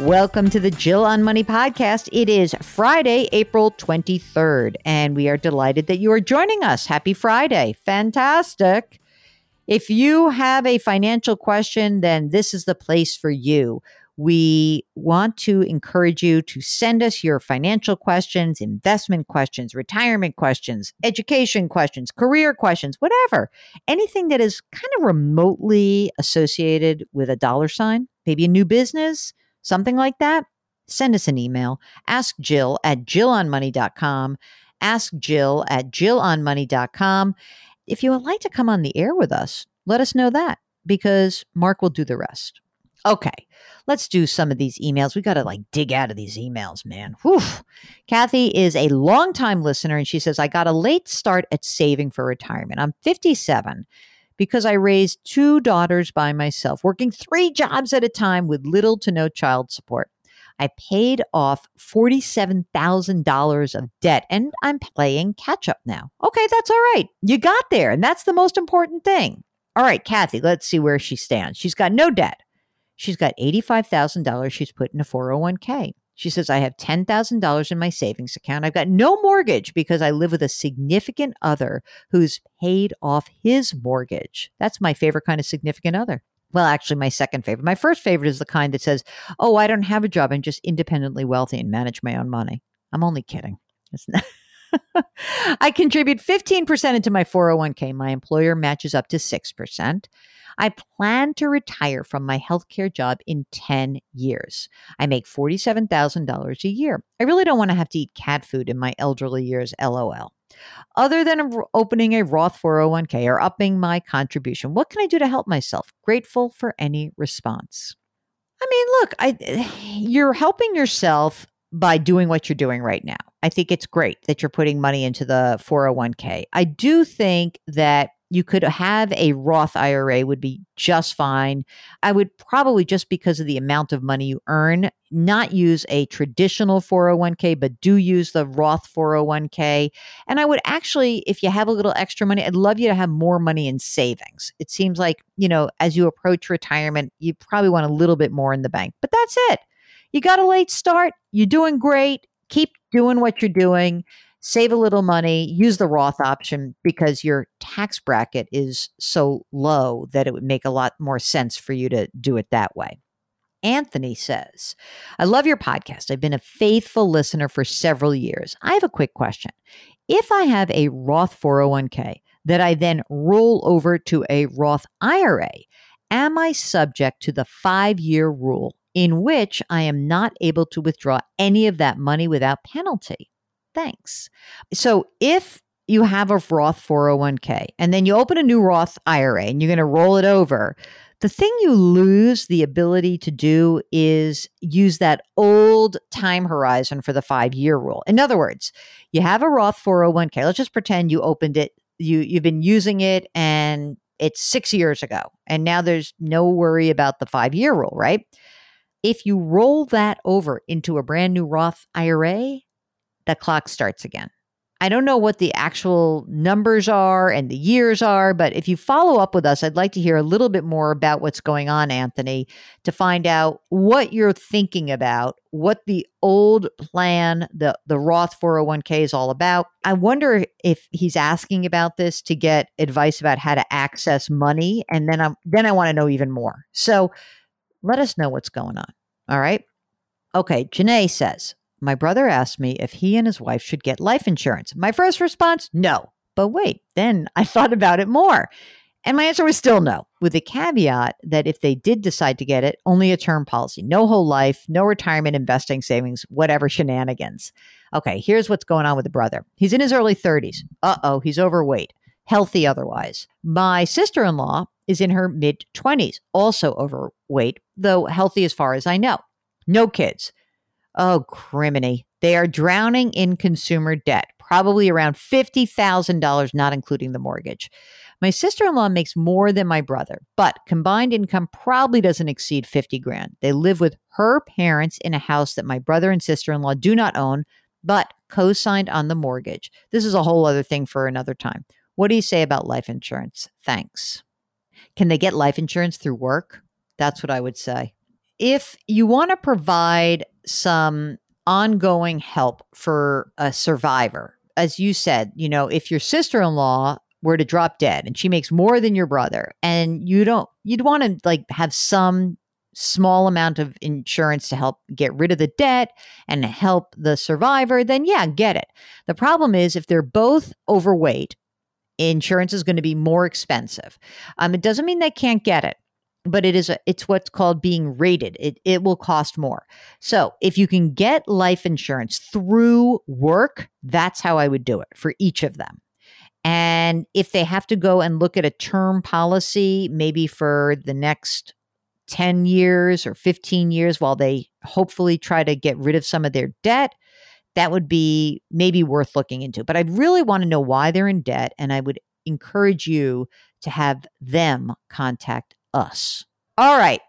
Welcome to the Jill on Money podcast. It is Friday, April 23rd, and we are delighted that you are joining us. Happy Friday. Fantastic. If you have a financial question, then this is the place for you. We want to encourage you to send us your financial questions, investment questions, retirement questions, education questions, career questions, whatever. Anything that is kind of remotely associated with a dollar sign, maybe a new business something like that, send us an email. Ask Jill at jillonmoney.com. Ask Jill at jillonmoney.com. If you would like to come on the air with us, let us know that because Mark will do the rest. Okay, let's do some of these emails. We got to like dig out of these emails, man. Whew. Kathy is a longtime listener and she says, I got a late start at saving for retirement. I'm 57 because I raised two daughters by myself, working three jobs at a time with little to no child support. I paid off $47,000 of debt and I'm playing catch up now. Okay, that's all right. You got there, and that's the most important thing. All right, Kathy, let's see where she stands. She's got no debt. She's got $85,000 she's put in a 401k. She says, I have $10,000 in my savings account. I've got no mortgage because I live with a significant other who's paid off his mortgage. That's my favorite kind of significant other. Well, actually, my second favorite. My first favorite is the kind that says, Oh, I don't have a job. I'm just independently wealthy and manage my own money. I'm only kidding. It's not. I contribute 15% into my 401k. My employer matches up to 6%. I plan to retire from my healthcare job in 10 years. I make $47,000 a year. I really don't want to have to eat cat food in my elderly years, lol. Other than opening a Roth 401k or upping my contribution, what can I do to help myself? Grateful for any response. I mean, look, I you're helping yourself by doing what you're doing right now. I think it's great that you're putting money into the 401k. I do think that you could have a Roth IRA would be just fine. I would probably just because of the amount of money you earn, not use a traditional 401k, but do use the Roth 401k. And I would actually, if you have a little extra money, I'd love you to have more money in savings. It seems like, you know, as you approach retirement, you probably want a little bit more in the bank, but that's it. You got a late start. You're doing great. Keep doing what you're doing save a little money, use the Roth option because your tax bracket is so low that it would make a lot more sense for you to do it that way. Anthony says, I love your podcast. I've been a faithful listener for several years. I have a quick question. If I have a Roth 401k that I then roll over to a Roth IRA, am I subject to the five year rule in which I am not able to withdraw any of that money without penalty? Thanks. So if you have a Roth 401k and then you open a new Roth IRA and you're going to roll it over, the thing you lose the ability to do is use that old time horizon for the five year rule. In other words, you have a Roth 401k. Let's just pretend you opened it, you, you've been using it and it's six years ago. And now there's no worry about the five year rule, right? If you roll that over into a brand new Roth IRA, the clock starts again. I don't know what the actual numbers are and the years are, but if you follow up with us, I'd like to hear a little bit more about what's going on, Anthony, to find out what you're thinking about, what the old plan, the, the Roth 401k is all about. I wonder if he's asking about this to get advice about how to access money. And then I'm then I want to know even more. So let us know what's going on. All right. Okay. Janae says, my brother asked me if he and his wife should get life insurance. My first response, no. But wait, then I thought about it more. And my answer was still no, with the caveat that if they did decide to get it, only a term policy, no whole life, no retirement investing savings, whatever shenanigans. Okay, here's what's going on with the brother. He's in his early 30s. Uh oh, he's overweight, healthy otherwise. My sister in law is in her mid 20s, also overweight, though healthy as far as I know. No kids. Oh, criminy. They are drowning in consumer debt, probably around $50,000, not including the mortgage. My sister in law makes more than my brother, but combined income probably doesn't exceed 50 grand. They live with her parents in a house that my brother and sister in law do not own, but co signed on the mortgage. This is a whole other thing for another time. What do you say about life insurance? Thanks. Can they get life insurance through work? That's what I would say. If you want to provide some ongoing help for a survivor. As you said, you know, if your sister in law were to drop dead and she makes more than your brother and you don't, you'd want to like have some small amount of insurance to help get rid of the debt and help the survivor, then yeah, get it. The problem is if they're both overweight, insurance is going to be more expensive. Um, it doesn't mean they can't get it but it is a, it's what's called being rated. It it will cost more. So, if you can get life insurance through work, that's how I would do it for each of them. And if they have to go and look at a term policy maybe for the next 10 years or 15 years while they hopefully try to get rid of some of their debt, that would be maybe worth looking into. But I'd really want to know why they're in debt and I would encourage you to have them contact us. All right.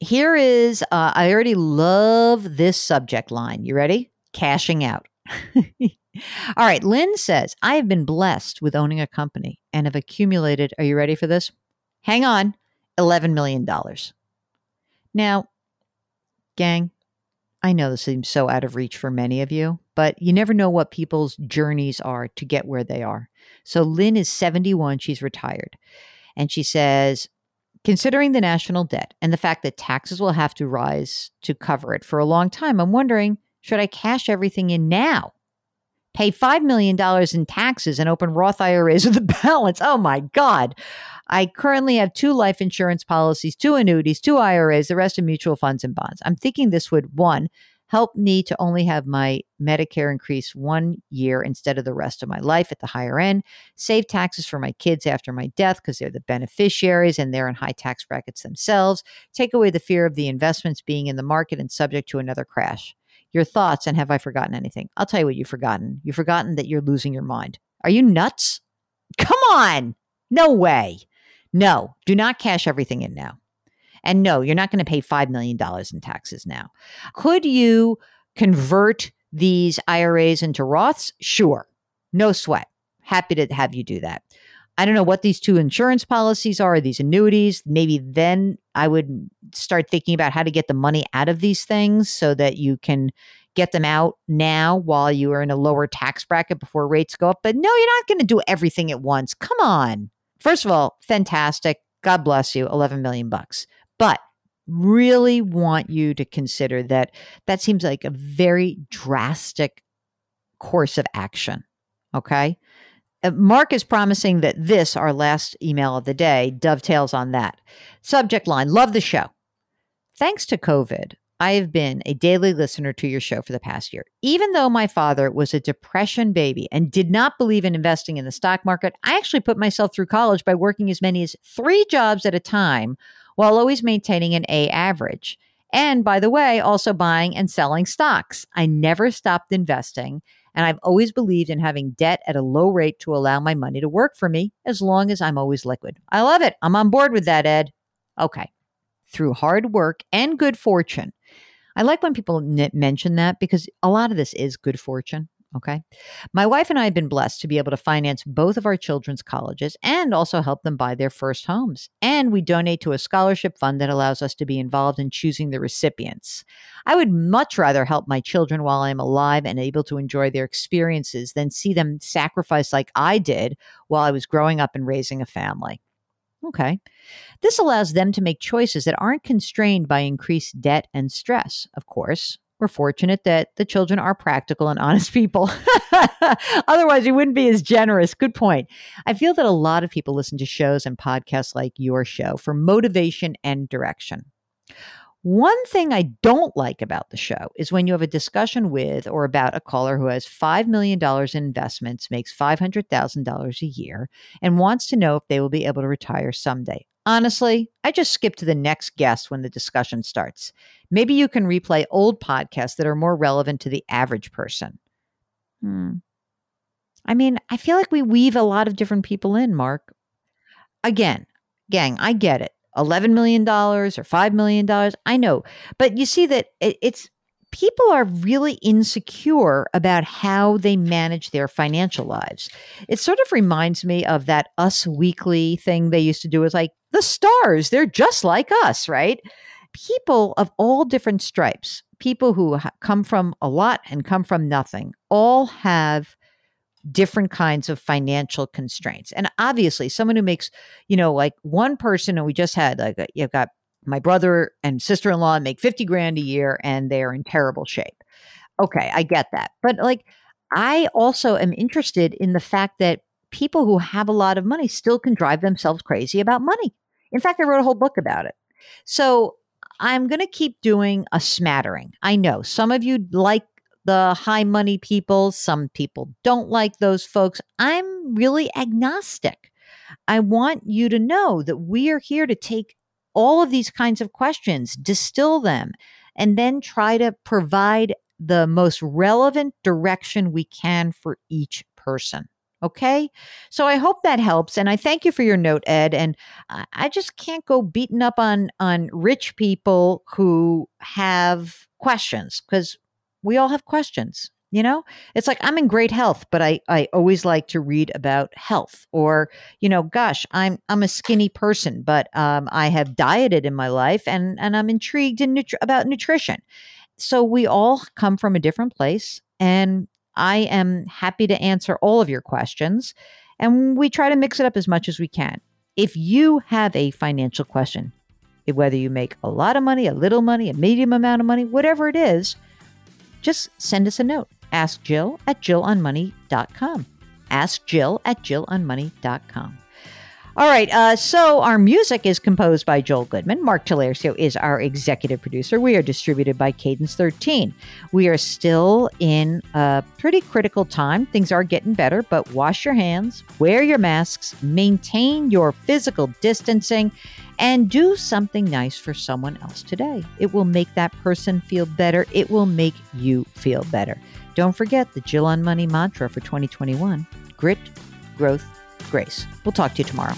Here is, uh, I already love this subject line. You ready? Cashing out. All right. Lynn says, I have been blessed with owning a company and have accumulated, are you ready for this? Hang on, $11 million. Now, gang, I know this seems so out of reach for many of you, but you never know what people's journeys are to get where they are. So Lynn is 71, she's retired. And she says, Considering the national debt and the fact that taxes will have to rise to cover it for a long time, I'm wondering should I cash everything in now? Pay $5 million in taxes and open Roth IRAs with a balance. Oh my God. I currently have two life insurance policies, two annuities, two IRAs, the rest in mutual funds and bonds. I'm thinking this would, one, help me to only have my Medicare increase one year instead of the rest of my life at the higher end, save taxes for my kids after my death because they're the beneficiaries and they're in high tax brackets themselves, take away the fear of the investments being in the market and subject to another crash. Your thoughts, and have I forgotten anything? I'll tell you what you've forgotten. You've forgotten that you're losing your mind. Are you nuts? Come on. No way. No, do not cash everything in now. And no, you're not going to pay $5 million in taxes now. Could you convert these IRAs into Roths? Sure. No sweat. Happy to have you do that. I don't know what these two insurance policies are, these annuities. Maybe then I would start thinking about how to get the money out of these things so that you can get them out now while you are in a lower tax bracket before rates go up. But no, you're not going to do everything at once. Come on. First of all, fantastic. God bless you. 11 million bucks. But really want you to consider that that seems like a very drastic course of action. Okay. Uh, Mark is promising that this, our last email of the day, dovetails on that. Subject line Love the show. Thanks to COVID, I have been a daily listener to your show for the past year. Even though my father was a depression baby and did not believe in investing in the stock market, I actually put myself through college by working as many as three jobs at a time while always maintaining an A average. And by the way, also buying and selling stocks. I never stopped investing, and I've always believed in having debt at a low rate to allow my money to work for me as long as I'm always liquid. I love it. I'm on board with that, Ed. Okay. through hard work and good fortune. I like when people n- mention that because a lot of this is good fortune. Okay. My wife and I have been blessed to be able to finance both of our children's colleges and also help them buy their first homes. And we donate to a scholarship fund that allows us to be involved in choosing the recipients. I would much rather help my children while I'm alive and able to enjoy their experiences than see them sacrifice like I did while I was growing up and raising a family. Okay. This allows them to make choices that aren't constrained by increased debt and stress. Of course, we're fortunate that the children are practical and honest people. Otherwise, we wouldn't be as generous. Good point. I feel that a lot of people listen to shows and podcasts like your show for motivation and direction. One thing I don't like about the show is when you have a discussion with or about a caller who has $5 million in investments, makes $500,000 a year, and wants to know if they will be able to retire someday. Honestly, I just skip to the next guest when the discussion starts. Maybe you can replay old podcasts that are more relevant to the average person. Hmm. I mean, I feel like we weave a lot of different people in, Mark. Again, gang, I get it. $11 million or $5 million. I know. But you see that it, it's people are really insecure about how they manage their financial lives. It sort of reminds me of that Us Weekly thing they used to do is like the stars, they're just like us, right? People of all different stripes, people who come from a lot and come from nothing, all have different kinds of financial constraints. And obviously, someone who makes, you know, like one person, and we just had like, a, you've got my brother and sister in law make 50 grand a year and they're in terrible shape. Okay, I get that. But like, I also am interested in the fact that people who have a lot of money still can drive themselves crazy about money. In fact, I wrote a whole book about it. So I'm going to keep doing a smattering. I know some of you like the high money people, some people don't like those folks. I'm really agnostic. I want you to know that we are here to take all of these kinds of questions, distill them, and then try to provide the most relevant direction we can for each person. Okay. So I hope that helps. And I thank you for your note, Ed. And I just can't go beating up on, on rich people who have questions because we all have questions you know it's like i'm in great health but i i always like to read about health or you know gosh i'm i'm a skinny person but um, i have dieted in my life and and i'm intrigued in nutri- about nutrition so we all come from a different place and i am happy to answer all of your questions and we try to mix it up as much as we can if you have a financial question whether you make a lot of money a little money a medium amount of money whatever it is just send us a note Ask Jill at JillOnMoney.com. Ask Jill at JillOnMoney.com. All right. Uh, so our music is composed by Joel Goodman. Mark Talercio is our executive producer. We are distributed by Cadence 13. We are still in a pretty critical time. Things are getting better, but wash your hands, wear your masks, maintain your physical distancing, and do something nice for someone else today. It will make that person feel better. It will make you feel better. Don't forget the Jill on Money mantra for 2021 grit, growth, grace. We'll talk to you tomorrow.